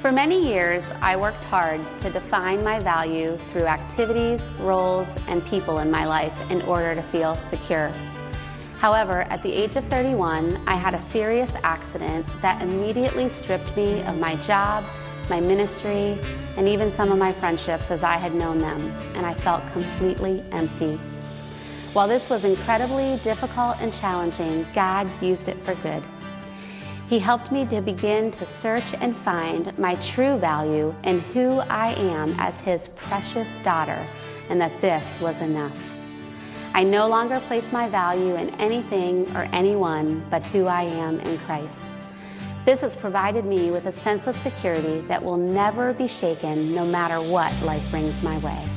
For many years, I worked hard to define my value through activities, roles, and people in my life in order to feel secure. However, at the age of 31, I had a serious accident that immediately stripped me of my job, my ministry, and even some of my friendships as I had known them, and I felt completely empty. While this was incredibly difficult and challenging, God used it for good. He helped me to begin to search and find my true value and who I am as His precious daughter, and that this was enough. I no longer place my value in anything or anyone but who I am in Christ. This has provided me with a sense of security that will never be shaken no matter what life brings my way.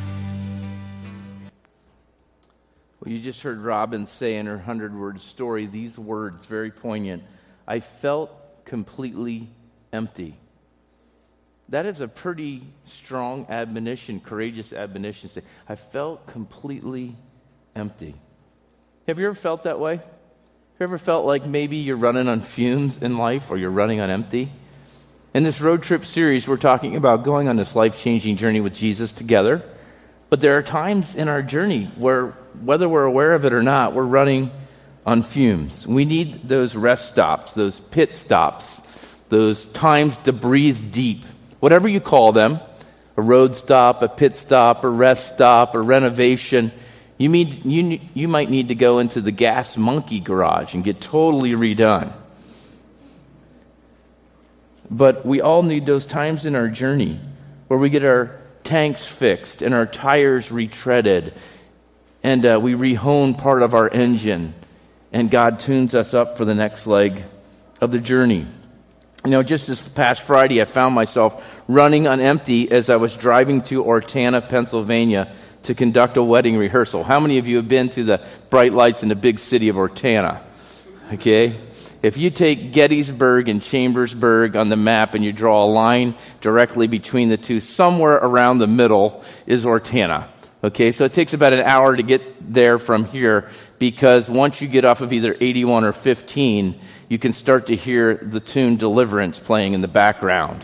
Well, you just heard Robin say in her 100 word story these words, very poignant. I felt completely empty. That is a pretty strong admonition, courageous admonition. Say, I felt completely empty. Have you ever felt that way? Have you ever felt like maybe you're running on fumes in life or you're running on empty? In this road trip series, we're talking about going on this life changing journey with Jesus together. But there are times in our journey where, whether we're aware of it or not, we're running on fumes. We need those rest stops, those pit stops, those times to breathe deep, whatever you call them a road stop, a pit stop, a rest stop, a renovation. You, need, you, you might need to go into the gas monkey garage and get totally redone. But we all need those times in our journey where we get our tanks fixed and our tires retreaded and uh, we rehone part of our engine and God tunes us up for the next leg of the journey. You know, just this past Friday, I found myself running on empty as I was driving to Orrtanna, Pennsylvania to conduct a wedding rehearsal. How many of you have been to the bright lights in the big city of Orrtanna? Okay? If you take Gettysburg and Chambersburg on the map and you draw a line directly between the two, somewhere around the middle is Orrtanna. Okay, so it takes about an hour to get there from here because once you get off of either 81 or 15, you can start to hear the tune Deliverance playing in the background.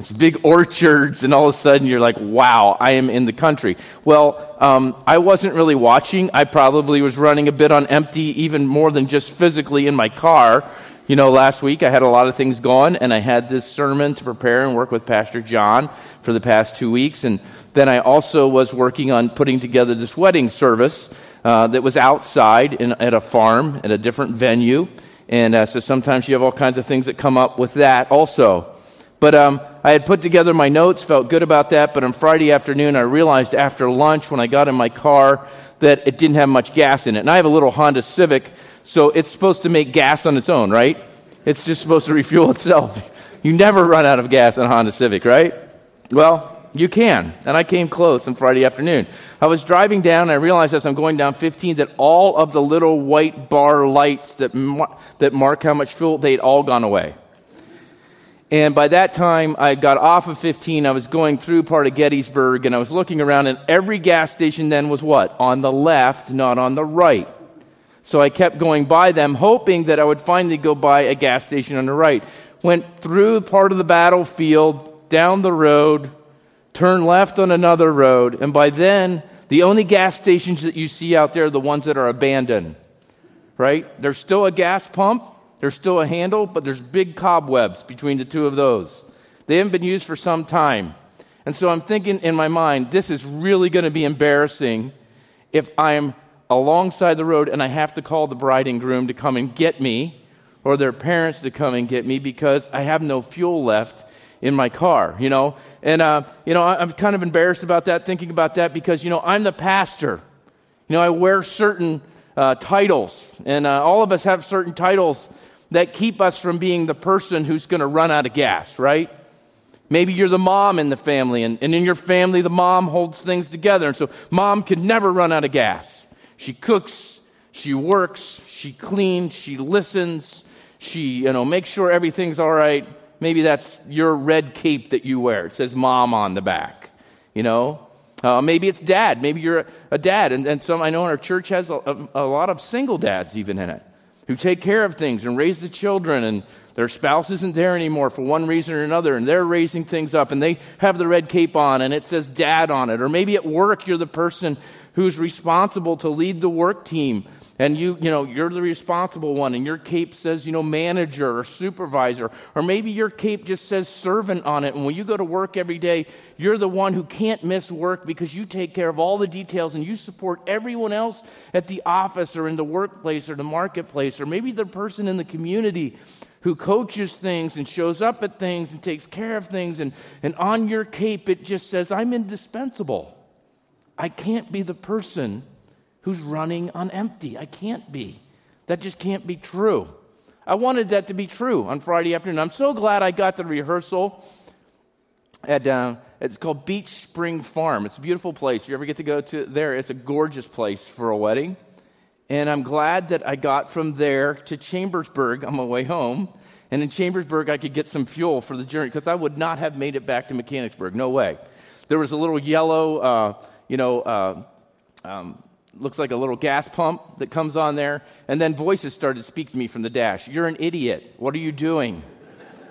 It's big orchards, and all of a sudden you're like, wow, I am in the country. Well, um, I wasn't really watching. I probably was running a bit on empty, even more than just physically in my car. You know, last week I had a lot of things going, and I had this sermon to prepare and work with Pastor John for the past two weeks. And then I also was working on putting together this wedding service uh, that was outside in, at a farm, at a different venue. And uh, so sometimes you have all kinds of things that come up with that also. But um, I had put together my notes, felt good about that. But on Friday afternoon, I realized after lunch when I got in my car that it didn't have much gas in it. And I have a little Honda Civic, so it's supposed to make gas on its own, right? It's just supposed to refuel itself. You never run out of gas on a Honda Civic, right? Well, you can. And I came close on Friday afternoon. I was driving down, and I realized as I'm going down 15 that all of the little white bar lights that, mar- that mark how much fuel, they'd all gone away. And by that time, I got off of 15. I was going through part of Gettysburg and I was looking around, and every gas station then was what? On the left, not on the right. So I kept going by them, hoping that I would finally go by a gas station on the right. Went through part of the battlefield, down the road, turned left on another road, and by then, the only gas stations that you see out there are the ones that are abandoned. Right? There's still a gas pump, there's still a handle, but there's big cobwebs between the two of those. They haven't been used for some time. And so I'm thinking in my mind, this is really going to be embarrassing if I'm alongside the road and I have to call the bride and groom to come and get me or their parents to come and get me because I have no fuel left in my car, you know? And, uh, you know, I'm kind of embarrassed about that, thinking about that because, you know, I'm the pastor. You know, I wear certain uh, titles, and uh, all of us have certain titles that keep us from being the person who's going to run out of gas, right? Maybe you're the mom in the family, and, and in your family, the mom holds things together. And so, mom can never run out of gas. She cooks, she works, she cleans, she listens, she, you know, makes sure everything's all right. Maybe that's your red cape that you wear. It says mom on the back, you know? Uh, maybe it's dad. Maybe you're a, a dad. And, and some, I know in our church has a, a, a lot of single dads even in it. who take care of things and raise the children and their spouse isn't there anymore for one reason or another and they're raising things up and they have the red cape on and it says dad on it or maybe at work you're the person who's responsible to lead the work team and you you know you're the responsible one and your cape says you know manager or supervisor or maybe your cape just says servant on it. And when you go to work every day you're the one who can't miss work because you take care of all the details and you support everyone else at the office or in the workplace or the marketplace or maybe the person in the community who coaches things and shows up at things and takes care of things. And, and on your cape it just says i'm indispensable. I can't be the person who's running on empty. I can't be. That just can't be true. I wanted that to be true on Friday afternoon. I'm so glad I got the rehearsal at, uh, it's called Beech Spring Farm. It's a beautiful place. If you ever get to go to there, it's a gorgeous place for a wedding. And I'm glad that I got from there to Chambersburg on my way home. And in Chambersburg, I could get some fuel for the journey because I would not have made it back to Mechanicsburg. No way. There was a little yellow, uh, you know, uh, um, looks like a little gas pump that comes on there. And then voices started speaking to me from the dash. You're an idiot. What are you doing?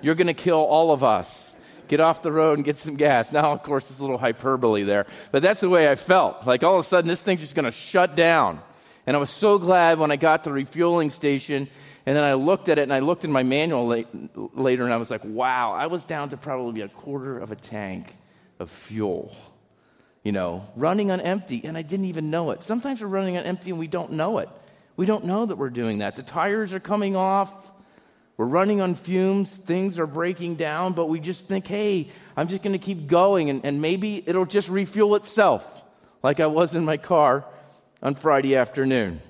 You're going to kill all of us. Get off the road and get some gas. Now, of course, it's a little hyperbole there. But that's the way I felt. Like all of a sudden, this thing's just going to shut down. And I was so glad when I got to the refueling station. And then I looked at it and I looked in my manual late, later and I was like, wow, I was down to probably a quarter of a tank of fuel you know, running on empty, and I didn't even know it. Sometimes we're running on empty and we don't know it. We don't know that we're doing that. The tires are coming off, we're running on fumes, things are breaking down, but we just think, hey, I'm just going to keep going, and, and maybe it'll just refuel itself, like I was in my car on Friday afternoon.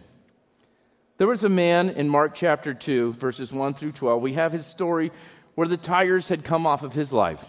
There was a man in Mark chapter 2, verses 1 through 12. We have his story where the tires had come off of his life,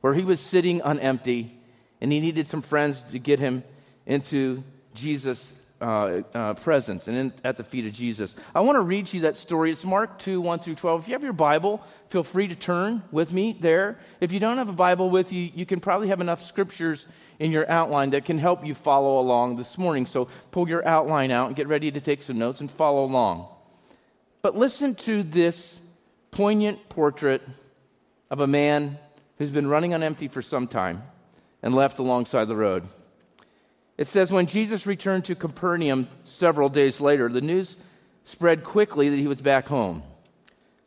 where he was sitting on empty and he needed some friends to get him into Jesus' uh, uh, presence and in, at the feet of Jesus. I want to read you that story. It's Mark 2 1 through 12. If you have your Bible, feel free to turn with me there. If you don't have a Bible with you, you can probably have enough scriptures in your outline that can help you follow along this morning. So pull your outline out and get ready to take some notes and follow along. But listen to this poignant portrait of a man who's been running on empty for some time and left alongside the road. It says, When Jesus returned to Capernaum several days later, the news spread quickly that he was back home.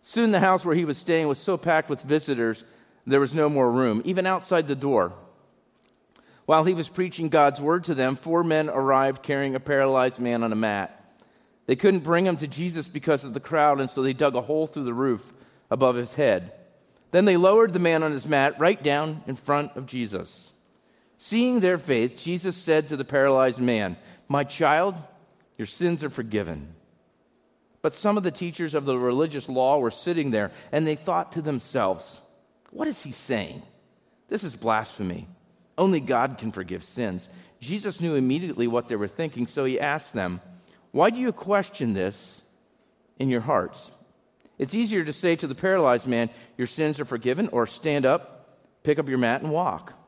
Soon the house where he was staying was so packed with visitors, there was no more room, even outside the door. While he was preaching God's word to them, four men arrived carrying a paralyzed man on a mat. They couldn't bring him to Jesus because of the crowd, and so they dug a hole through the roof above his head. Then they lowered the man on his mat right down in front of Jesus. Seeing their faith, Jesus said to the paralyzed man, My child, your sins are forgiven. But some of the teachers of the religious law were sitting there, and they thought to themselves, What is he saying? This is blasphemy. Only God can forgive sins. Jesus knew immediately what they were thinking, so he asked them, Why do you question this in your hearts? It's easier to say to the paralyzed man, Your sins are forgiven, or stand up, pick up your mat, and walk.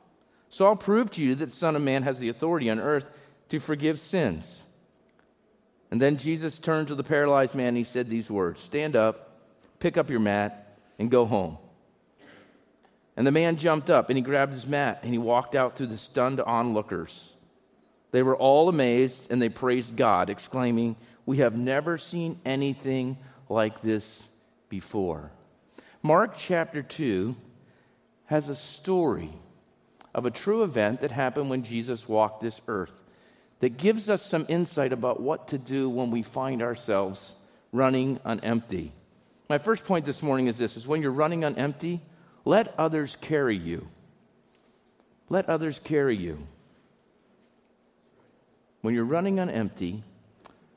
So I'll prove to you that the Son of Man has the authority on earth to forgive sins. And then Jesus turned to the paralyzed man and he said these words Stand up, pick up your mat, and go home. And the man jumped up and he grabbed his mat and he walked out through the stunned onlookers. They were all amazed and they praised God, exclaiming, We have never seen anything like this before. Mark chapter 2 has a story of a true event that happened when Jesus walked this earth that gives us some insight about what to do when we find ourselves running on empty. My first point this morning is this is when you're running on empty, let others carry you. Let others carry you. When you're running on empty,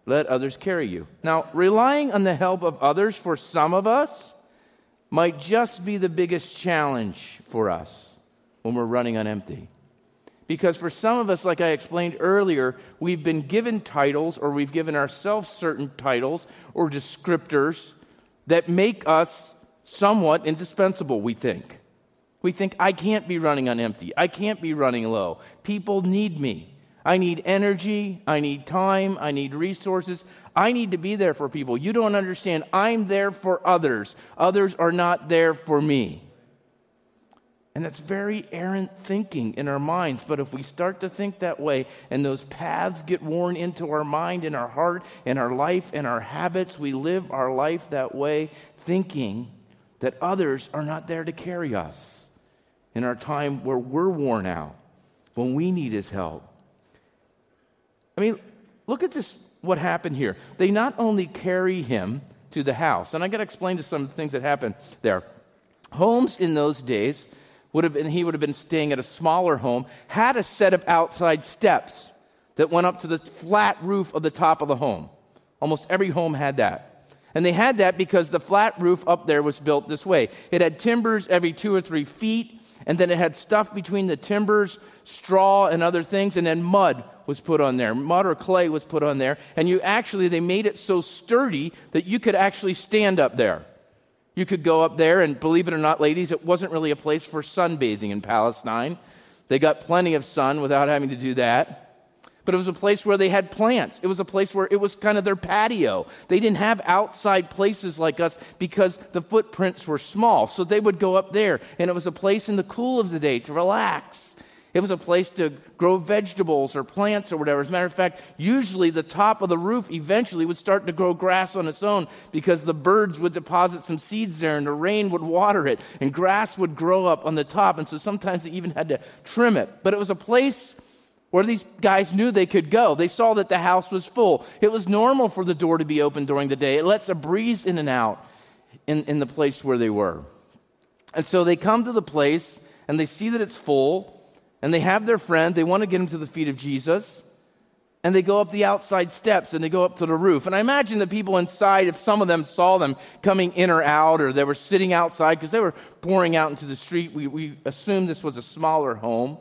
let others carry you. Now, relying on the help of others for some of us might just be the biggest challenge for us when we're running on empty. Because for some of us, like I explained earlier, we've been given titles or we've given ourselves certain titles or descriptors that make us somewhat indispensable, we think. We think, I can't be running on empty. I can't be running low. People need me. I need energy. I need time. I need resources. I need to be there for people. You don't understand. I'm there for others. Others are not there for me. And that's very errant thinking in our minds. But if we start to think that way and those paths get worn into our mind and our heart and our life and our habits, we live our life that way, thinking that others are not there to carry us in our time where we're worn out, when we need His help. I mean, look at this, what happened here. They not only carry him to the house, and I got to explain to some of the things that happened there. Homes in those days would have been, he would have been staying at a smaller home, had a set of outside steps that went up to the flat roof of the top of the home. Almost every home had that. And they had that because the flat roof up there was built this way. It had timbers every two or three feet, and then it had stuff between the timbers, straw and other things, and then mud was put on there. Mud or clay was put on there. And you actually, they made it so sturdy that you could actually stand up there. You could go up there, and believe it or not, ladies, it wasn't really a place for sunbathing in Palestine. They got plenty of sun without having to do that. But it was a place where they had plants. It was a place where it was kind of their patio. They didn't have outside places like us because the footprints were small. So they would go up there, and it was a place in the cool of the day to relax. It was a place to grow vegetables or plants or whatever. As a matter of fact, usually the top of the roof eventually would start to grow grass on its own because the birds would deposit some seeds there and the rain would water it and grass would grow up on the top. And so sometimes they even had to trim it. But it was a place where these guys knew they could go. They saw that the house was full. It was normal for the door to be open during the day. It lets a breeze in and out in, in the place where they were. And so they come to the place and they see that it's full and they have their friend. They want to get him to the feet of Jesus. And they go up the outside steps and they go up to the roof. And I imagine the people inside, if some of them saw them coming in or out, or they were sitting outside because they were pouring out into the street, we, we assumed this was a smaller home.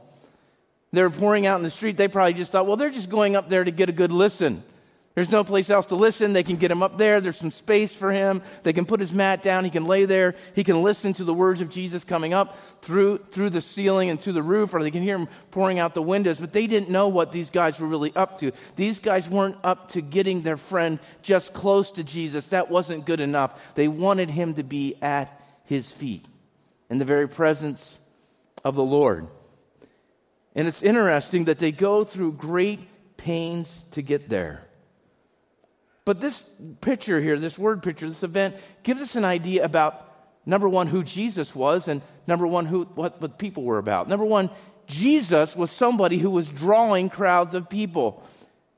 They were pouring out in the street. They probably just thought, well, they're just going up there to get a good listen. There's no place else to listen. They can get him up there. There's some space for him. They can put his mat down. He can lay there. He can listen to the words of Jesus coming up through, through the ceiling and through the roof, or they can hear him pouring out the windows. But they didn't know what these guys were really up to. These guys weren't up to getting their friend just close to Jesus. That wasn't good enough. They wanted him to be at his feet in the very presence of the Lord. And it's interesting that they go through great pains to get there. But this picture here, this word picture, this event, gives us an idea about number one, who Jesus was, and number one, who, what the people were about. Number one, Jesus was somebody who was drawing crowds of people.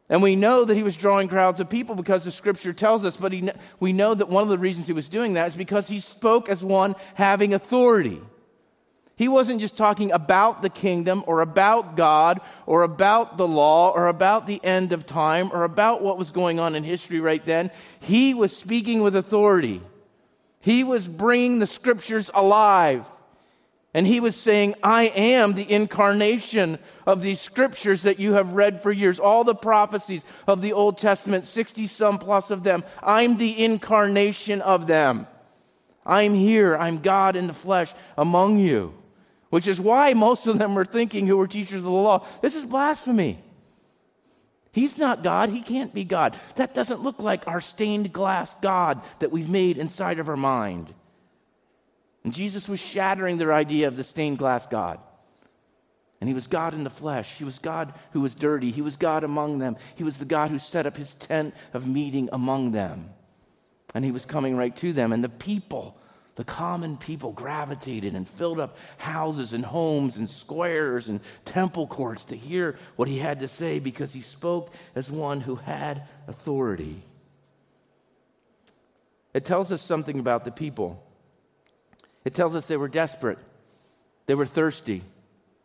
And we know that he was drawing crowds of people because the scripture tells us, but he, we know that one of the reasons he was doing that is because he spoke as one having authority. He wasn't just talking about the kingdom or about God or about the law or about the end of time or about what was going on in history right then. He was speaking with authority. He was bringing the scriptures alive. And he was saying, I am the incarnation of these scriptures that you have read for years. All the prophecies of the Old Testament, 60 some plus of them. I'm the incarnation of them. I'm here. I'm God in the flesh among you which is why most of them were thinking who were teachers of the law, this is blasphemy. He's not God. He can't be God. That doesn't look like our stained glass God that we've made inside of our mind. And Jesus was shattering their idea of the stained glass God. And he was God in the flesh. He was God who was dirty. He was God among them. He was the God who set up his tent of meeting among them. And he was coming right to them. And the people the common people gravitated and filled up houses and homes and squares and temple courts to hear what he had to say because he spoke as one who had authority. It tells us something about the people. It tells us they were desperate, they were thirsty,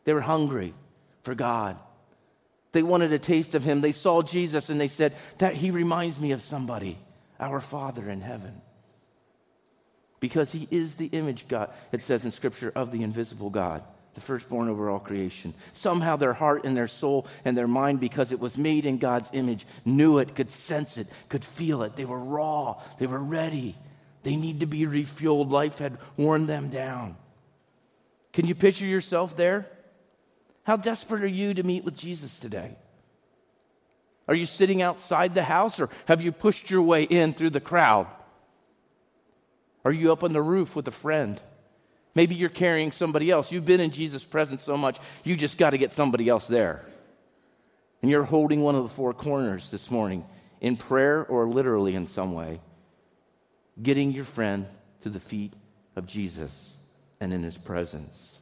they were hungry for God. They wanted a taste of him. They saw Jesus and they said, That he reminds me of somebody, our Father in heaven because he is the image God, it says in Scripture, of the invisible God, the firstborn over all creation. Somehow their heart and their soul and their mind, because it was made in God's image, knew it, could sense it, could feel it. They were raw, they were ready. They need to be refueled. Life had worn them down. Can you picture yourself there? How desperate are you to meet with Jesus today? Are you sitting outside the house or have you pushed your way in through the crowd? Are you up on the roof with a friend? Maybe you're carrying somebody else. You've been in Jesus' presence so much, you just got to get somebody else there. And you're holding one of the four corners this morning in prayer or literally in some way, getting your friend to the feet of Jesus and in his presence.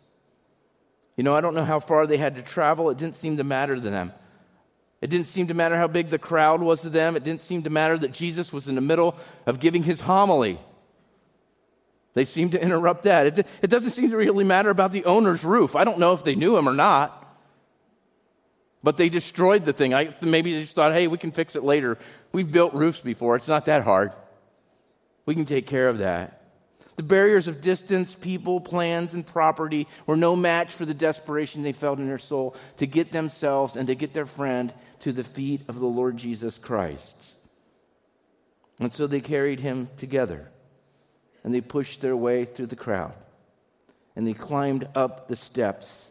You know, I don't know how far they had to travel. It didn't seem to matter to them. It didn't seem to matter how big the crowd was to them. It didn't seem to matter that Jesus was in the middle of giving his homily. They seem to interrupt that. It, it doesn't seem to really matter about the owner's roof. I don't know if they knew him or not. But they destroyed the thing. I, maybe they just thought, hey, we can fix it later. We've built roofs before. It's not that hard. We can take care of that. The barriers of distance, people, plans, and property were no match for the desperation they felt in their soul to get themselves and to get their friend to the feet of the Lord Jesus Christ. And so they carried him together and they pushed their way through the crowd. And they climbed up the steps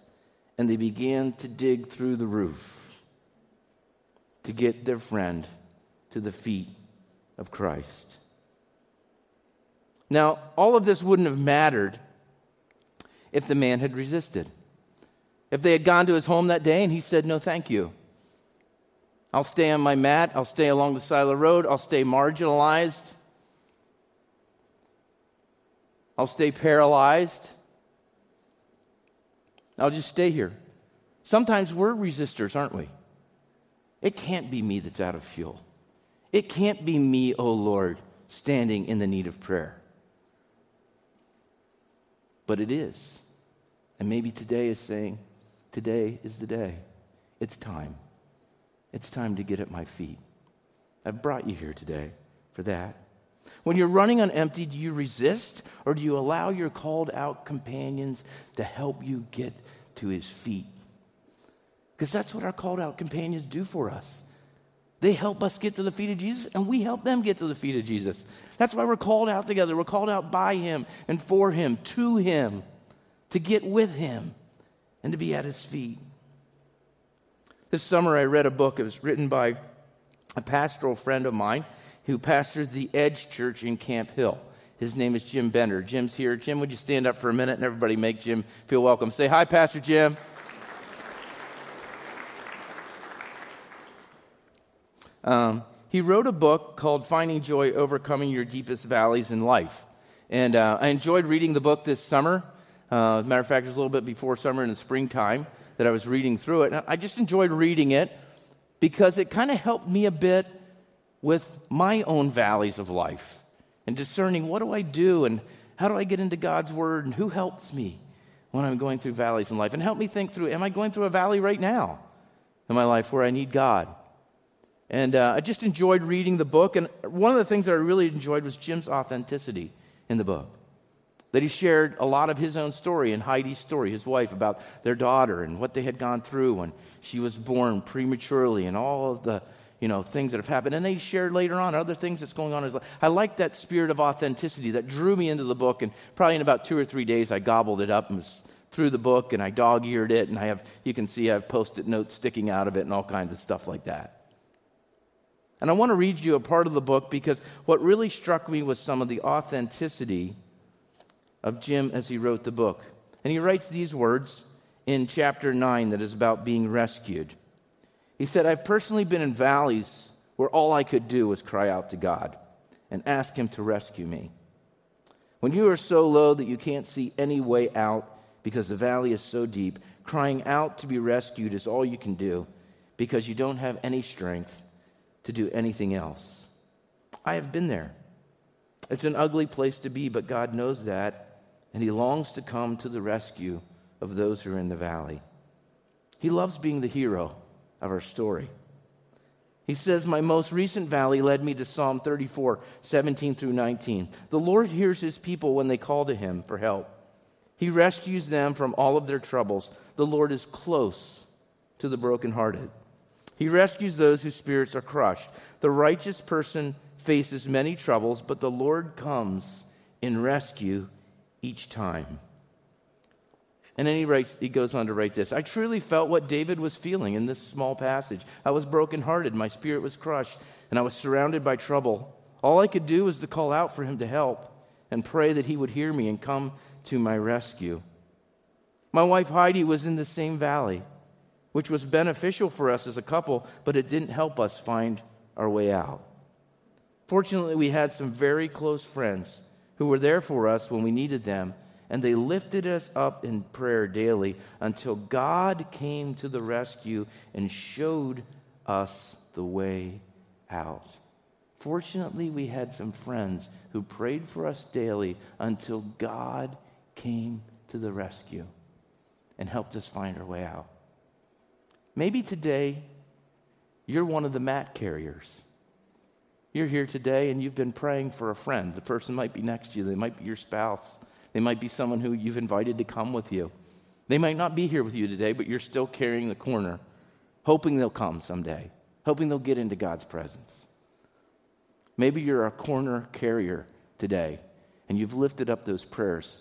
and they began to dig through the roof to get their friend to the feet of Christ. Now, all of this wouldn't have mattered if the man had resisted. If they had gone to his home that day and he said, No, thank you. I'll stay on my mat. I'll stay along the side of the road. I'll stay marginalized. I'll stay paralyzed. I'll just stay here. Sometimes we're resistors, aren't we? It can't be me that's out of fuel. It can't be me, O oh Lord, standing in the need of prayer. But it is. And maybe today is saying, Today is the day. It's time. It's time to get at my feet. I've brought you here today for that. When you're running on empty, do you resist or do you allow your called out companions to help you get to his feet? Because that's what our called out companions do for us. They help us get to the feet of Jesus, and we help them get to the feet of Jesus. That's why we're called out together. We're called out by Him and for Him, to Him, to get with Him, and to be at His feet. This summer, I read a book. It was written by a pastoral friend of mine who pastors the Edge Church in Camp Hill. His name is Jim Bender. Jim's here. Jim, would you stand up for a minute and everybody make Jim feel welcome? Say hi, Pastor Jim. Um, he wrote a book called Finding Joy Overcoming Your Deepest Valleys in Life. And uh, I enjoyed reading the book this summer. Uh, matter of fact, it was a little bit before summer in the springtime that I was reading through it. And I just enjoyed reading it because it kind of helped me a bit with my own valleys of life and discerning what do I do and how do I get into God's Word and who helps me when I'm going through valleys in life. And help me think through am I going through a valley right now in my life where I need God? And uh, I just enjoyed reading the book. And one of the things that I really enjoyed was Jim's authenticity in the book. That he shared a lot of his own story and Heidi's story, his wife, about their daughter and what they had gone through when she was born prematurely and all of the you know, things that have happened. And they shared later on other things that's going on in his life. I like that spirit of authenticity that drew me into the book. And probably in about two or three days, I gobbled it up and was through the book and I dog eared it. And I have, you can see I have post it notes sticking out of it and all kinds of stuff like that. And I want to read you a part of the book because what really struck me was some of the authenticity of Jim as he wrote the book. And he writes these words in chapter 9 that is about being rescued. He said, I've personally been in valleys where all I could do was cry out to God and ask Him to rescue me. When you are so low that you can't see any way out because the valley is so deep, crying out to be rescued is all you can do because you don't have any strength to do anything else. I have been there. It's an ugly place to be, but God knows that, and He longs to come to the rescue of those who are in the valley. He loves being the hero of our story. He says, My most recent valley led me to Psalm 34, 17 through 19. The Lord hears his people when they call to him for help. He rescues them from all of their troubles. The Lord is close to the brokenhearted. He rescues those whose spirits are crushed. The righteous person faces many troubles, but the Lord comes in rescue each time. And then he writes, he goes on to write this. I truly felt what David was feeling in this small passage. I was brokenhearted, my spirit was crushed, and I was surrounded by trouble. All I could do was to call out for him to help and pray that he would hear me and come to my rescue. My wife Heidi was in the same valley, which was beneficial for us as a couple, but it didn't help us find our way out. Fortunately, we had some very close friends who were there for us when we needed them, and they lifted us up in prayer daily until God came to the rescue and showed us the way out. Fortunately, we had some friends who prayed for us daily until God came to the rescue and helped us find our way out. Maybe today you're one of the mat carriers. You're here today and you've been praying for a friend. The person might be next to you, they might be your spouse, they might be someone who you've invited to come with you. They might not be here with you today, but you're still carrying the corner, hoping they'll come someday, hoping they'll get into God's presence. Maybe you're a corner carrier today and you've lifted up those prayers.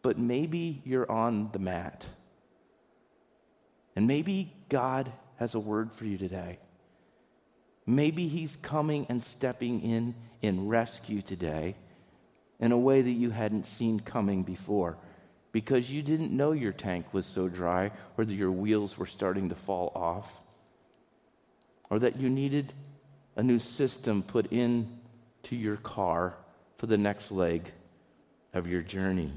But maybe you're on the mat. And maybe God has a word for you today. Maybe He's coming and stepping in in rescue today in a way that you hadn't seen coming before because you didn't know your tank was so dry or that your wheels were starting to fall off or that you needed a new system put in to your car for the next leg of your journey.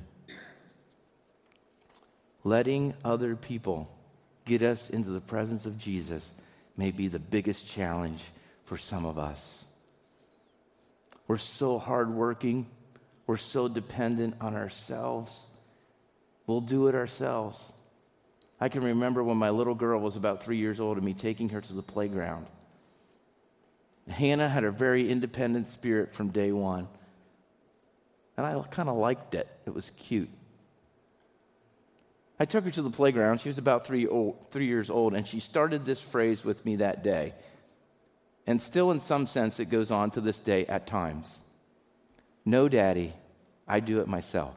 Letting other people get us into the presence of Jesus may be the biggest challenge for some of us. We're so hardworking, we're so dependent on ourselves. We'll do it ourselves. I can remember when my little girl was about three years old and me taking her to the playground. Hannah had a very independent spirit from day one. And I kind of liked it. It was cute. I took her to the playground. She was about three, old, three years old, and she started this phrase with me that day. And still, in some sense, it goes on to this day at times. No, Daddy, I do it myself.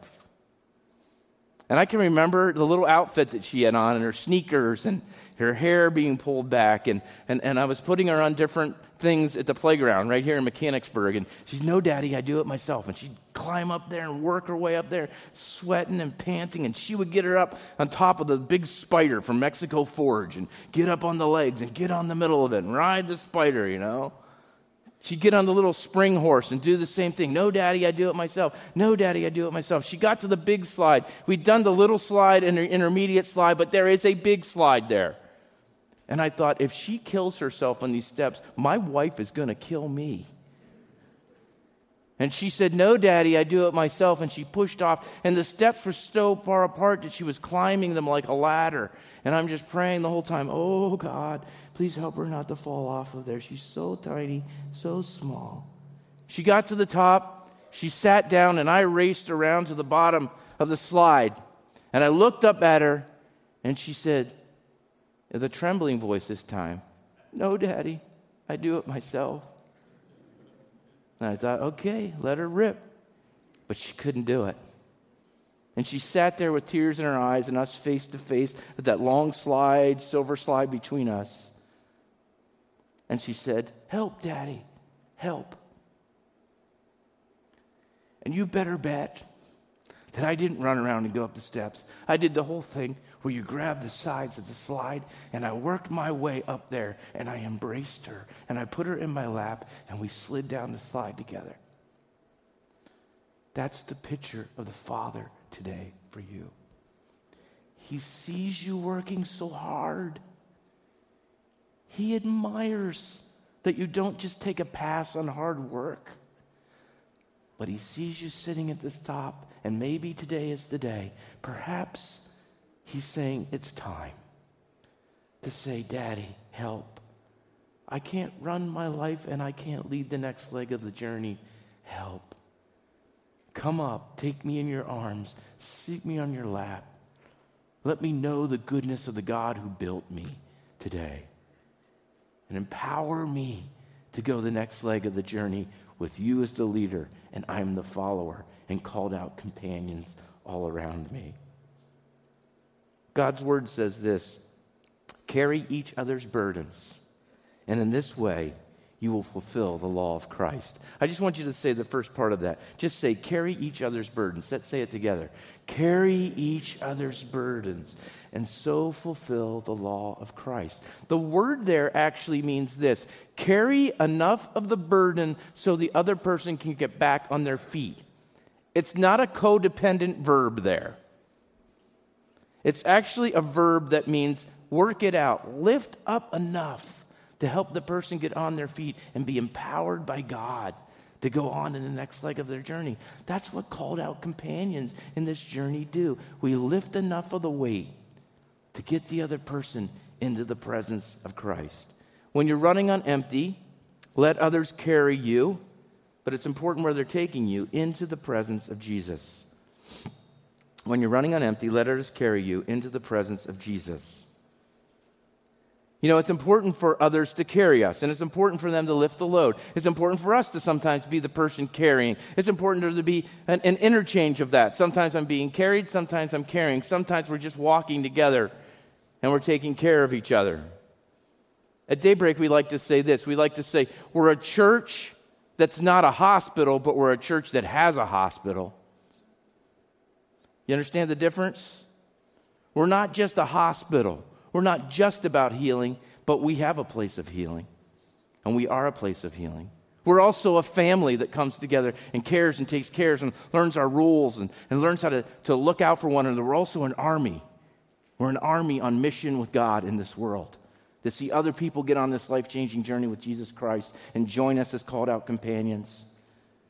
And I can remember the little outfit that she had on and her sneakers and her hair being pulled back. And, and, and I was putting her on different things at the playground right here in Mechanicsburg. And she's, No, Daddy, I do it myself. And she'd climb up there and work her way up there, sweating and panting. And she would get her up on top of the big spider from Mexico Forge and get up on the legs and get on the middle of it and ride the spider, you know. She'd get on the little spring horse and do the same thing. No, daddy, I do it myself. No, daddy, I do it myself. She got to the big slide. We'd done the little slide and the intermediate slide, but there is a big slide there. And I thought, if she kills herself on these steps, my wife is going to kill me. And she said, No, Daddy, I do it myself. And she pushed off. And the steps were so far apart that she was climbing them like a ladder. And I'm just praying the whole time, Oh, God, please help her not to fall off of there. She's so tiny, so small. She got to the top. She sat down, and I raced around to the bottom of the slide. And I looked up at her, and she said, with a trembling voice this time, No, Daddy, I do it myself. And I thought, okay, let her rip. But she couldn't do it. And she sat there with tears in her eyes and us face to face with that long slide, silver slide between us. And she said, Help, Daddy, help. And you better bet that I didn't run around and go up the steps. I did the whole thing where you grab the sides of the slide, and I worked my way up there, and I embraced her, and I put her in my lap, and we slid down the slide together. That's the picture of the Father today for you. He sees you working so hard. He admires that you don't just take a pass on hard work, but He sees you sitting at the top, and maybe today is the day. Perhaps He's saying, It's time to say, Daddy, help. I can't run my life and I can't lead the next leg of the journey. Help. Come up, take me in your arms, seat me on your lap. Let me know the goodness of the God who built me today. And empower me to go the next leg of the journey with you as the leader and I'm the follower and called out companions all around me. God's word says this carry each other's burdens, and in this way, you will fulfill the law of Christ. I just want you to say the first part of that. Just say, carry each other's burdens. Let's say it together. Carry each other's burdens, and so fulfill the law of Christ. The word there actually means this carry enough of the burden so the other person can get back on their feet. It's not a codependent verb there. It's actually a verb that means work it out, lift up enough to help the person get on their feet and be empowered by God to go on in the next leg of their journey. That's what called out companions in this journey do. We lift enough of the weight to get the other person into the presence of Christ. When you're running on empty, let others carry you, but it's important where they're taking you into the presence of Jesus. When you're running on empty, let others carry you into the presence of Jesus. You know, it's important for others to carry us, and it's important for them to lift the load. It's important for us to sometimes be the person carrying. It's important to be an, an, interchange of that. Sometimes I'm being carried, sometimes I'm carrying, sometimes we're just walking together and we're taking care of each other. At Daybreak, we like to say this we like to say, we're a church that's not a hospital, but we're a church that has a hospital. You understand the difference? We're not just a hospital. We're not just about healing, but we have a place of healing. And we are a place of healing. We're also a family that comes together and cares and takes cares and learns our rules and, and learns how to, to look out for one another. We're also an army. We're an army on mission with God in this world to see other people get on this life changing journey with Jesus Christ and join us as called out companions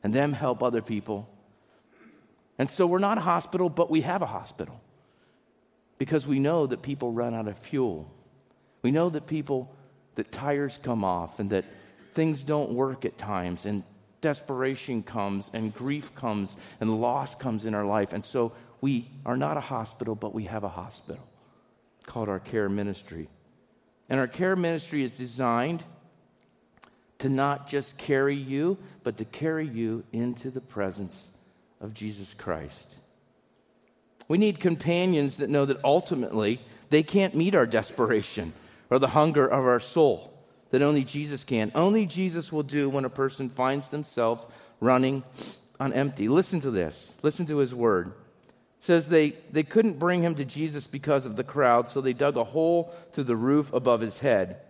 and them help other people. And so we're not a hospital, but we have a hospital because we know that people run out of fuel. We know that people, that tires come off and that things don't work at times and desperation comes and grief comes and loss comes in our life. And so we are not a hospital, but we have a hospital called our care ministry. And our care ministry is designed to not just carry you, but to carry you into the presence of Jesus Christ. We need companions that know that ultimately they can't meet our desperation or the hunger of our soul that only Jesus can. Only Jesus will do when a person finds themselves running on empty. Listen to this. Listen to his word. It says they, they couldn't bring him to Jesus because of the crowd, so they dug a hole through the roof above his head.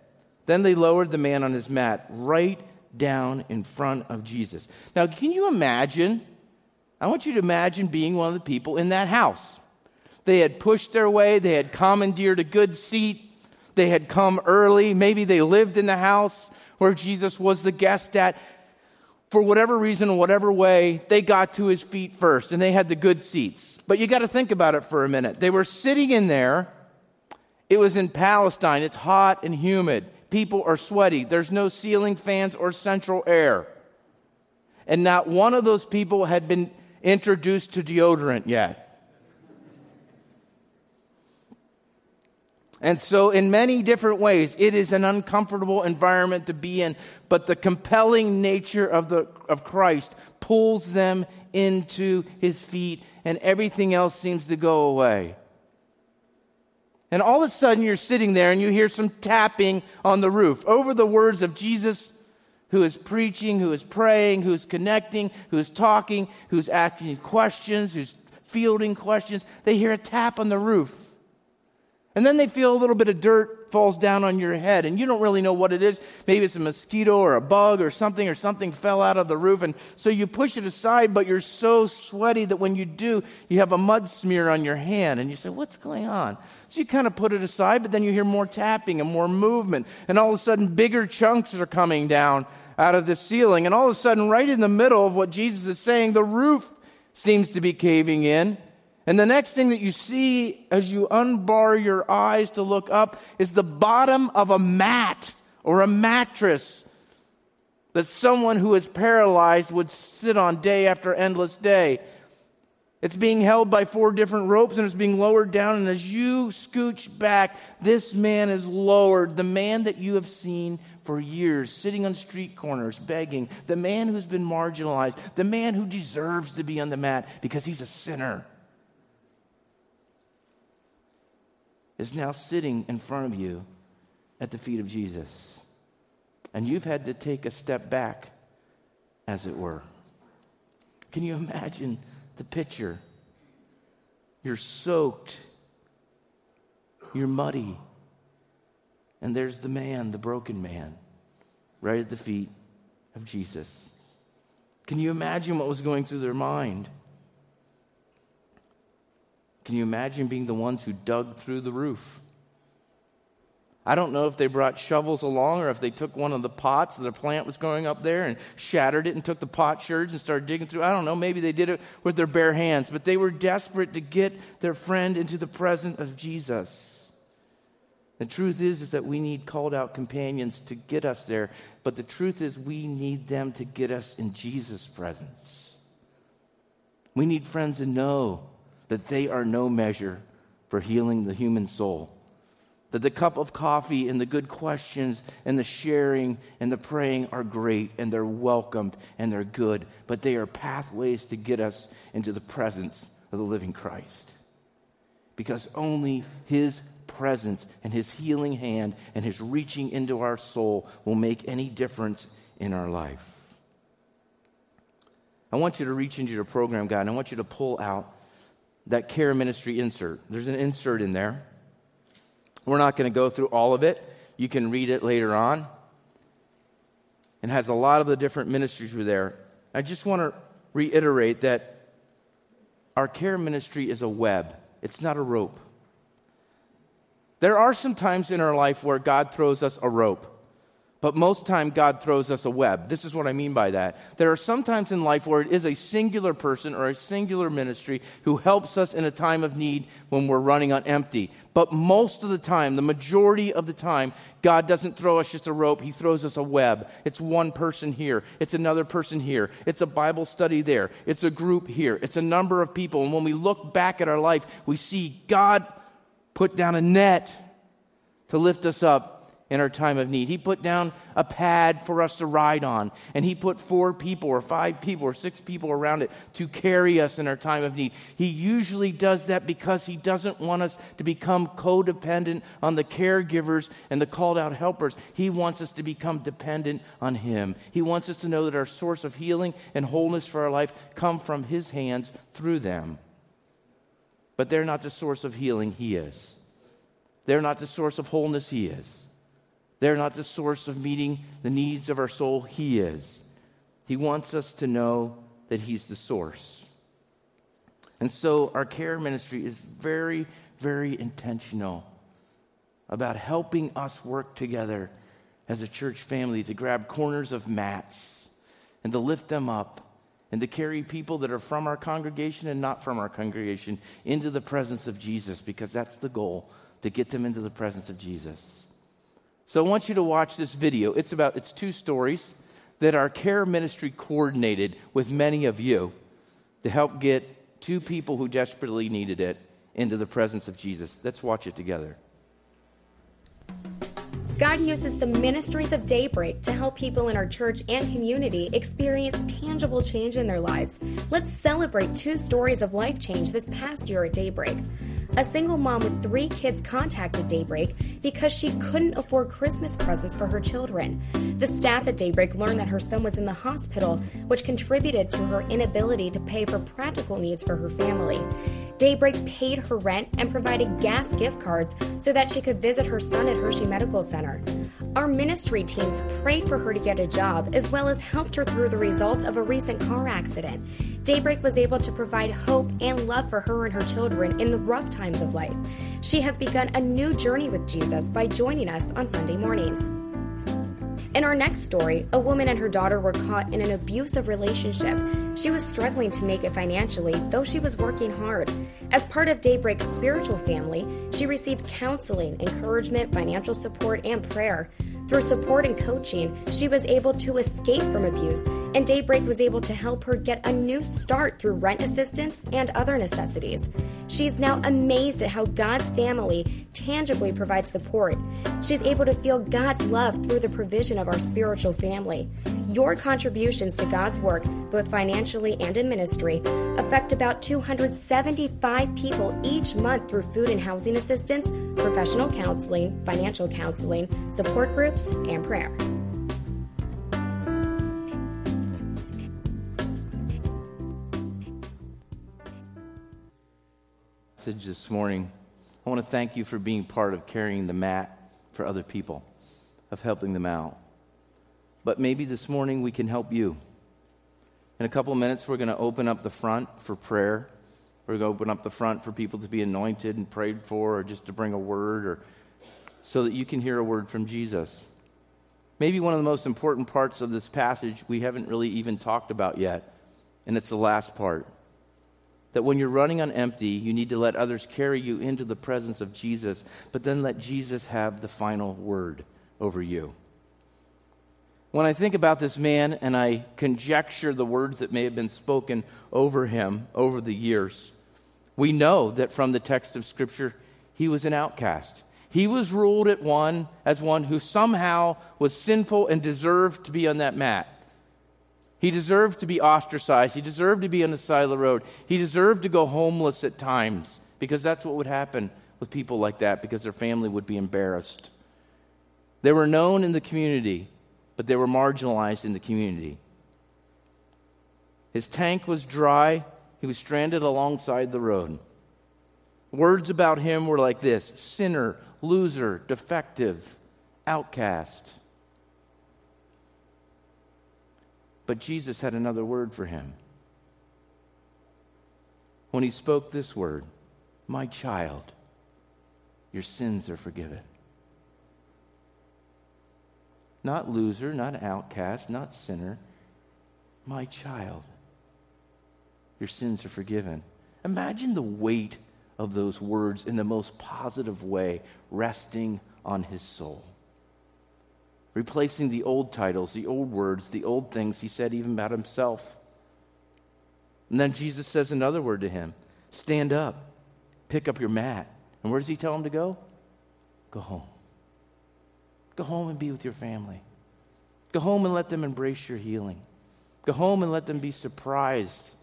Then they lowered the man on his mat right down in front of Jesus. Now, can you imagine I want you to imagine being one of the people in that house. They had pushed their way, they had commandeered a good seat, they had come early, maybe they lived in the house where Jesus was the guest at. For whatever reason, whatever way, they got to his feet first and they had the good seats. But you got to think about it for a minute. They were sitting in there. It was in Palestine. It's hot and humid. People are sweaty. There's no ceiling fans or central air. And not one of those people had been introduced to deodorant yet. And so, in many different ways, it is an uncomfortable environment to be in, but the compelling nature of, the, of Christ pulls them into his feet, and everything else seems to go away. And all of a sudden, you're sitting there and you hear some tapping on the roof over the words of Jesus who is preaching, who is praying, who is connecting, who is talking, who's asking questions, who's fielding questions. They hear a tap on the roof. And then they feel a little bit of dirt falls down on your head, and you don't really know what it is. Maybe it's a mosquito or a bug or something, or something fell out of the roof. And so you push it aside, but you're so sweaty that when you do, you have a mud smear on your hand. And you say, What's going on? So you kind of put it aside, but then you hear more tapping and more movement. And all of a sudden, bigger chunks are coming down out of the ceiling. And all of a sudden, right in the middle of what Jesus is saying, the roof seems to be caving in. And the next thing that you see as you unbar your eyes to look up is the bottom of a mat or a mattress that someone who is paralyzed would sit on day after endless day. It's being held by four different ropes and it's being lowered down. And as you scooch back, this man is lowered. The man that you have seen for years, sitting on street corners, begging, the man who's been marginalized, the man who deserves to be on the mat because he's a sinner. Is now sitting in front of you at the feet of Jesus. And you've had to take a step back, as it were. Can you imagine the picture? You're soaked, you're muddy, and there's the man, the broken man, right at the feet of Jesus. Can you imagine what was going through their mind? Can you imagine being the ones who dug through the roof? I don't know if they brought shovels along or if they took one of the pots that a plant was growing up there and shattered it and took the pot sherds and started digging through. I don't know. Maybe they did it with their bare hands, but they were desperate to get their friend into the presence of Jesus. The truth is, is that we need called out companions to get us there, but the truth is we need them to get us in Jesus' presence. We need friends to know that they are no measure for healing the human soul that the cup of coffee and the good questions and the sharing and the praying are great and they're welcomed and they're good, but they are pathways to get us into the presence of the living Christ. Because only His presence and His healing hand and His reaching into our soul will make any difference in our life. I want you to reach into your program guide and I want you to pull out that care ministry insert. There's an insert in there. We're not going to go through all of it. You can read it later on. It has a lot of the different ministries were there. I just want to reiterate that our care ministry is a web, it's not a rope. There are some times in our life where God throws us a rope. But most time, God throws us a web. This is what I mean by that. There are some times in life where it is a singular person or a singular ministry who helps us in a time of need when we're running on empty. But most of the time, the majority of the time, God doesn't throw us just a rope, He throws us a web. It's one person here, it's another person here, it's a Bible study there, it's a group here, it's a number of people. And when we look back at our life, we see God put down a net to lift us up in our time of need. He put down a pad for us to ride on, and He put four people, or five people, or six people around it to carry us in our time of need. He usually does that because He doesn't want us to become codependent on the caregivers and the called out helpers. He wants us to become dependent on Him. He wants us to know that our source of healing and wholeness for our life come from His hands through them. But they're not the source of healing, He is. They're not the source of wholeness, He is. They're not the source of meeting the needs of our soul. He is. He wants us to know that He's the source. And so our care ministry is very, very intentional about helping us work together as a church family to grab corners of mats and to lift them up and to carry people that are from our congregation and not from our congregation into the presence of Jesus because that's the goal to get them into the presence of Jesus. So I want you to watch this video. It's about it's two stories that our care ministry coordinated with many of you to help get two people who desperately needed it into the presence of Jesus. Let's watch it together. God uses the ministries of Daybreak to help people in our church and community experience tangible change in their lives. Let's celebrate two stories of life change this past year at Daybreak. A single mom with three kids contacted Daybreak because she couldn't afford Christmas presents for her children. The staff at Daybreak learned that her son was in the hospital, which contributed to her inability to pay for practical needs for her family. Daybreak paid her rent and provided gas gift cards so that she could visit her son at Hershey Medical Center. Our ministry teams prayed for her to get a job as well as helped her through the results of a recent car accident. Daybreak was able to provide hope and love for her and her children in the rough times of life. She has begun a new journey with Jesus by joining us on Sunday mornings. In our next story, a woman and her daughter were caught in an abusive relationship. She was struggling to make it financially, though she was working hard. As part of Daybreak's spiritual family, she received counseling, encouragement, financial support, and prayer. Through support and coaching, she was able to escape from abuse, and Daybreak was able to help her get a new start through rent assistance and other necessities. She is now amazed at how God's family tangibly provides support. She's able to feel God's love through the provision of our spiritual family. Your contributions to God's work, both financially and in ministry, affect about 275 people each month through food and housing assistance, professional counseling, financial counseling, support groups, and prayer. This morning. I want to thank you for being part of carrying the mat for other people, of helping them out. But maybe this morning we can help you. In a couple of minutes, we're going to open up the front for prayer. We're going to open up the front for people to be anointed and prayed for, or just to bring a word, or so that you can hear a word from Jesus. Maybe one of the most important parts of this passage we haven't really even talked about yet, and it's the last part. That when you're running on empty, you need to let others carry you into the presence of Jesus, but then let Jesus have the final word over you. When I think about this man and I conjecture the words that may have been spoken over him over the years, we know that from the text of Scripture, he was an outcast. He was ruled at one as one who somehow was sinful and deserved to be on that mat. He deserved to be ostracized. He deserved to be on the side of the road. He deserved to go homeless at times because that's what would happen with people like that because their family would be embarrassed. They were known in the community but they were marginalized in the community. His tank was dry, he was stranded alongside the road. Words about him were like this sinner, loser, defective, outcast. But Jesus had another word for him. When he spoke this word, My child, your sins are forgiven. Not loser, not outcast, not sinner. My child, your sins are forgiven. Imagine the weight of those words in the most positive way resting on his soul. Replacing the old titles, the old words, the old things he said even about himself. And then Jesus says another word to him Stand up, pick up your mat. And where does he tell him to go? Go home. Go home and be with your family. Go home and let them embrace your healing. Go home and let them be surprised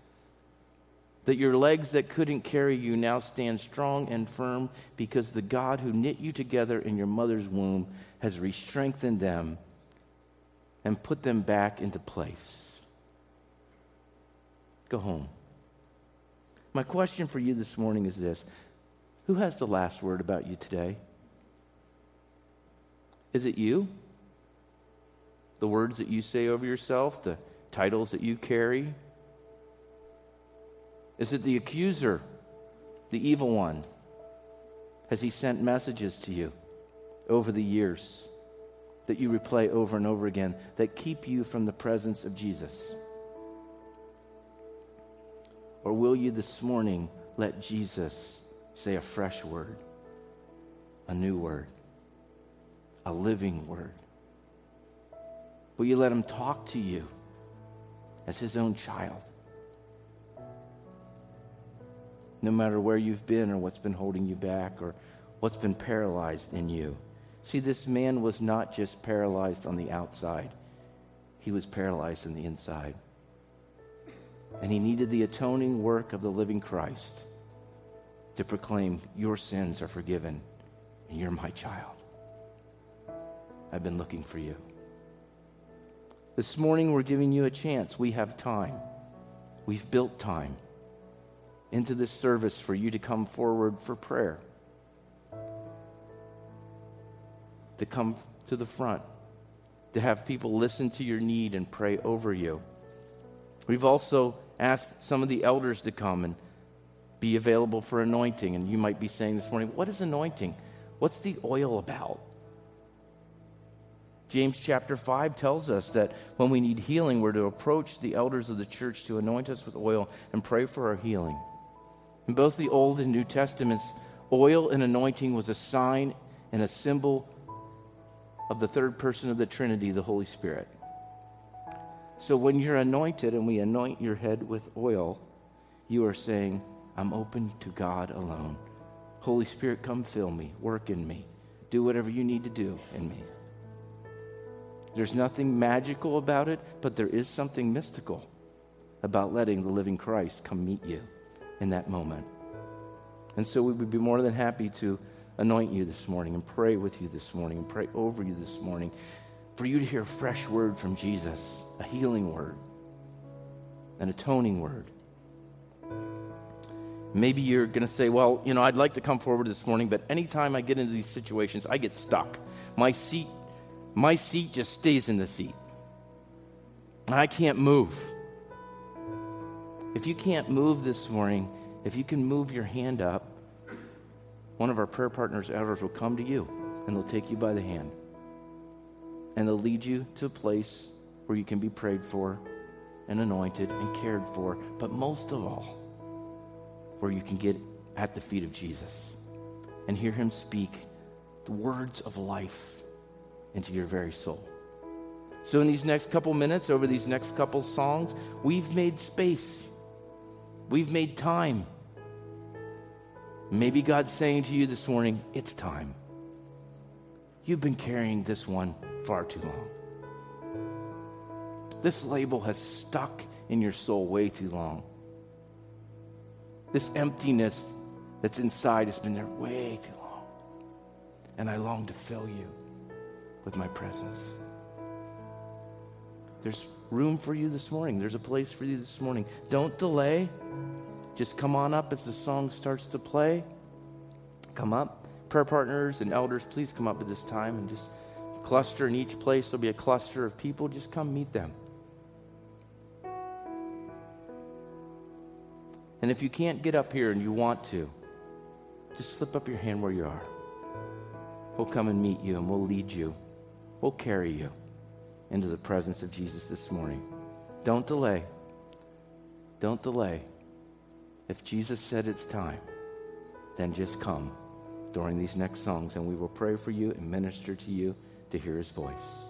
that your legs that couldn't carry you now stand strong and firm because the God who knit you together in your mother's womb has re strengthened them and put them back into place. Go home. My question for you this morning is this Who has the last word about you today? Is it you? The words that you say over yourself, the titles that you carry? Is it the accuser, the evil one? Has he sent messages to you over the years that you replay over and over again that keep you from the presence of Jesus? Or will you this morning let Jesus say a fresh word, a new word? A living word? Will you let him talk to you as his own child? No matter where you've been or what's been holding you back or what's been paralyzed in you. See, this man was not just paralyzed on the outside, he was paralyzed on the inside. And he needed the atoning work of the living Christ to proclaim, Your sins are forgiven, and you're my child. I've been looking for you. This morning, we're giving you a chance. We have time. We've built time into this service for you to come forward for prayer, to come to the front, to have people listen to your need and pray over you. We've also asked some of the elders to come and be available for anointing. And you might be saying this morning, What is anointing? What's the oil about? James chapter 5 tells us that when we need healing, we're to approach the elders of the church to anoint us with oil and pray for our healing. In both the Old and New Testaments, oil and anointing was a sign and a symbol of the third person of the Trinity, the Holy Spirit. So when you're anointed and we anoint your head with oil, you are saying, I'm open to God alone. Holy Spirit, come fill me, work in me, do whatever you need to do in me. There's nothing magical about it, but there is something mystical about letting the living Christ come meet you in that moment. And so we would be more than happy to anoint you this morning and pray with you this morning and pray over you this morning for you to hear a fresh word from Jesus, a healing word, an atoning word. Maybe you're going to say, Well, you know, I'd like to come forward this morning, but anytime I get into these situations, I get stuck. My seat, my seat just stays in the seat. I can't move. If you can't move this morning, if you can move your hand up, one of our prayer partners, elders, will come to you and they'll take you by the hand. And they'll lead you to a place where you can be prayed for and anointed and cared for, but most of all, where you can get at the feet of Jesus and hear him speak the words of life into your very soul. So, in these next couple minutes, over these next couple songs, we've made space, we've made time. Maybe God's saying to you this morning, it's time. You've been carrying this one far too long. This label has stuck in your soul way too long. This emptiness that's inside has been there way too long. And I long to fill you with my presence. There's room for you this morning. There's a place for you this morning. Don't delay. Just come on up as the song starts to play. Come up. Prayer partners and elders, please come up at this time and just cluster in each place. There'll be a cluster of people. Just come meet them. And if you can't get up here and you want to, just slip up your hand where you are. We'll come and meet you and we'll lead you. We'll carry you into the presence of Jesus this morning. Don't delay. Don't delay. If Jesus said it's time, then just come during these next songs and we will pray for you and minister to you to hear his voice.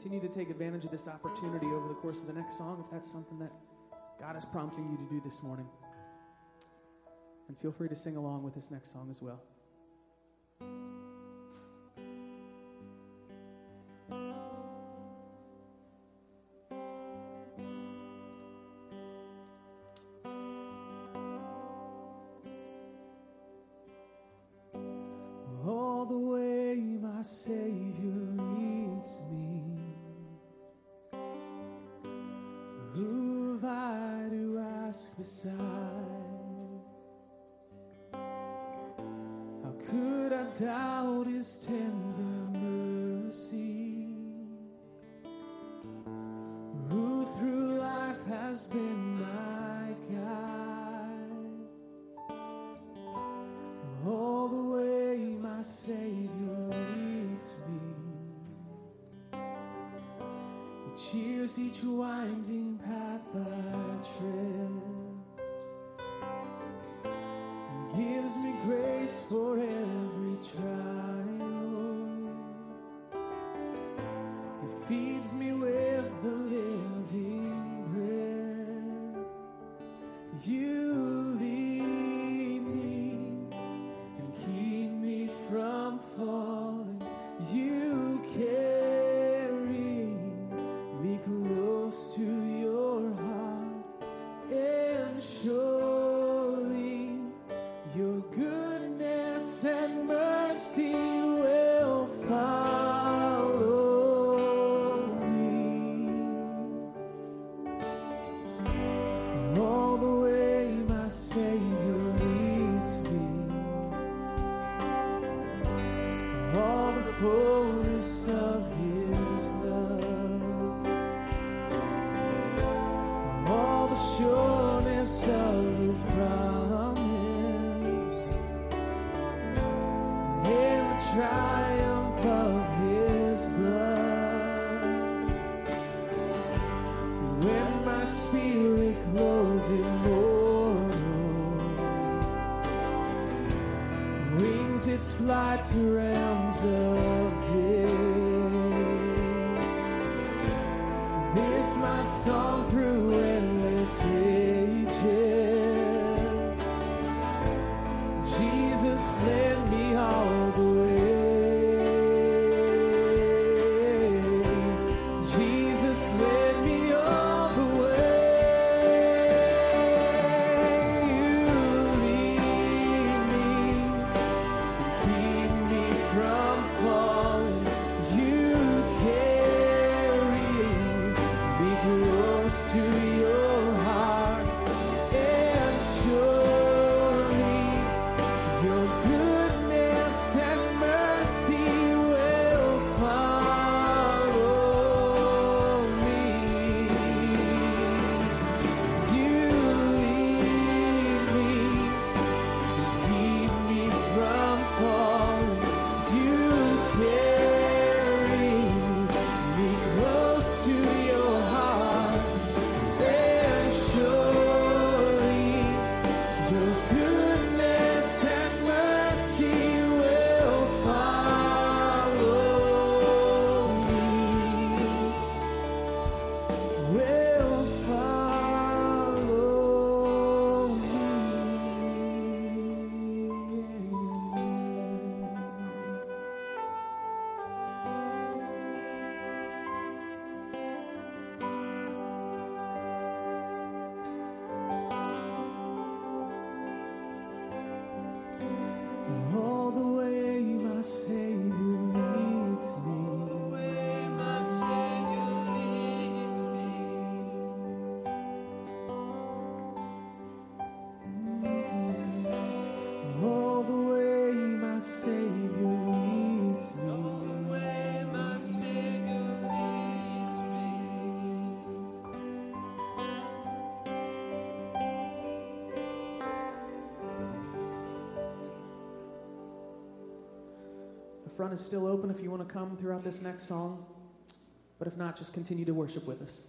continue to take advantage of this opportunity over the course of the next song if that's something that God is prompting you to do this morning. And feel free to sing along with this next song as well. promise in the trial. Front is still open if you want to come throughout this next song. But if not, just continue to worship with us.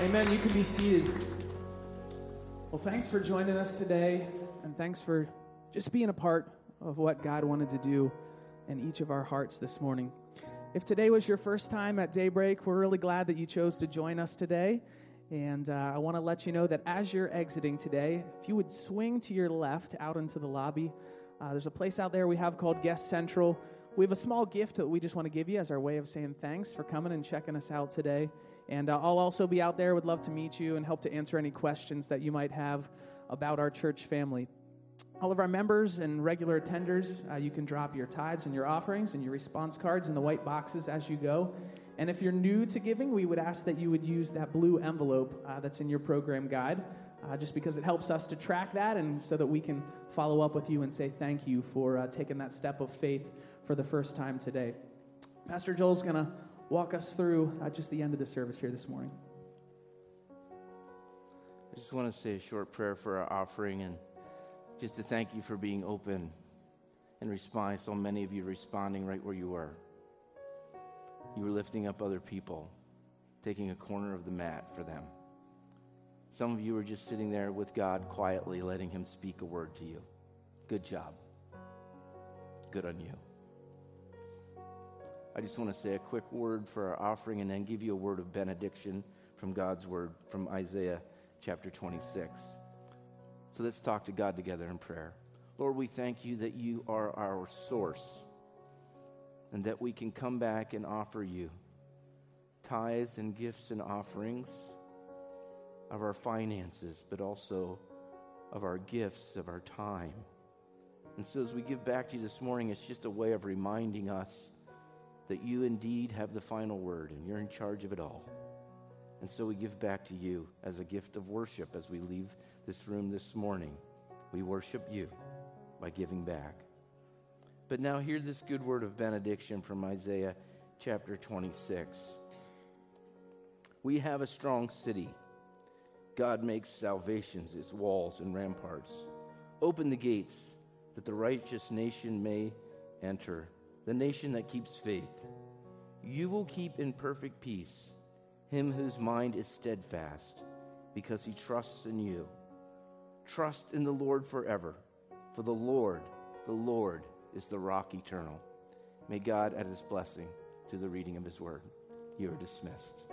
Amen. You can be seated. Well, thanks for joining us today, and thanks for just being a part of what God wanted to do in each of our hearts this morning. If today was your first time at Daybreak, we're really glad that you chose to join us today. And uh, I want to let you know that as you're exiting today, if you would swing to your left out into the lobby, uh, there's a place out there we have called Guest Central. We have a small gift that we just want to give you as our way of saying thanks for coming and checking us out today. And uh, I'll also be out there, would love to meet you and help to answer any questions that you might have about our church family. All of our members and regular attenders, uh, you can drop your tithes and your offerings and your response cards in the white boxes as you go. And if you're new to giving, we would ask that you would use that blue envelope uh, that's in your program guide, uh, just because it helps us to track that and so that we can follow up with you and say thank you for uh, taking that step of faith for the first time today. Pastor Joel's going to walk us through uh, just the end of the service here this morning. I just want to say a short prayer for our offering and just to thank you for being open and responding. So many of you responding right where you were. You were lifting up other people, taking a corner of the mat for them. Some of you were just sitting there with God quietly, letting Him speak a word to you. Good job. Good on you. I just want to say a quick word for our offering and then give you a word of benediction from God's word from Isaiah chapter 26. So let's talk to God together in prayer. Lord, we thank you that you are our source and that we can come back and offer you tithes and gifts and offerings of our finances, but also of our gifts, of our time. And so as we give back to you this morning, it's just a way of reminding us that you indeed have the final word and you're in charge of it all. And so we give back to you as a gift of worship as we leave this room this morning. We worship you by giving back. But now hear this good word of benediction from Isaiah chapter 26. We have a strong city. God makes salvations its walls and ramparts. Open the gates that the righteous nation may enter, the nation that keeps faith. You will keep in perfect peace him whose mind is steadfast, because he trusts in you. Trust in the Lord forever, for the Lord, the Lord, is the rock eternal. May God add his blessing to the reading of his word. You are dismissed.